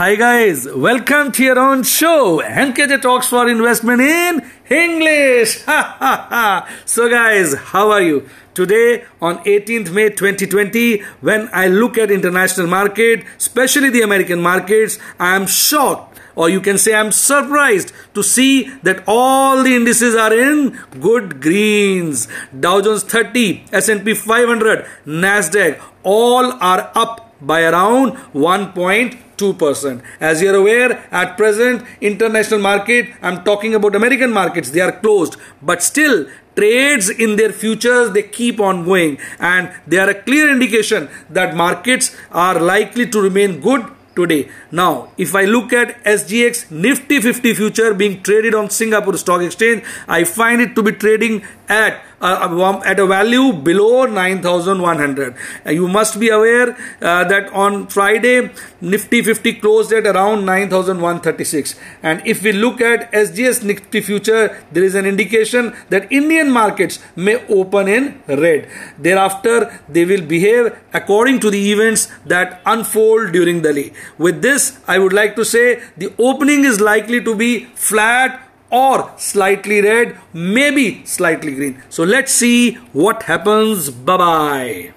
Hi guys, welcome to your own show, NKJ Talks for Investment in English. so guys, how are you? Today on 18th May 2020, when I look at international market, especially the American markets, I am shocked or you can say I'm surprised to see that all the indices are in good greens. Dow Jones 30, S&P 500, Nasdaq all are up by around 1.2%. As you're aware, at present, international market, I'm talking about American markets, they are closed. But still, trades in their futures, they keep on going. And they are a clear indication that markets are likely to remain good today. Now, if I look at SGX Nifty 50 future being traded on Singapore Stock Exchange, I find it to be trading at uh, at a value below 9100 uh, you must be aware uh, that on friday nifty 50 closed at around 9136 and if we look at sgx nifty future there is an indication that indian markets may open in red. Thereafter they will behave according to the events that unfold during the day with this i would like to say the opening is likely to be flat or slightly red, maybe slightly green. So let's see what happens. Bye bye.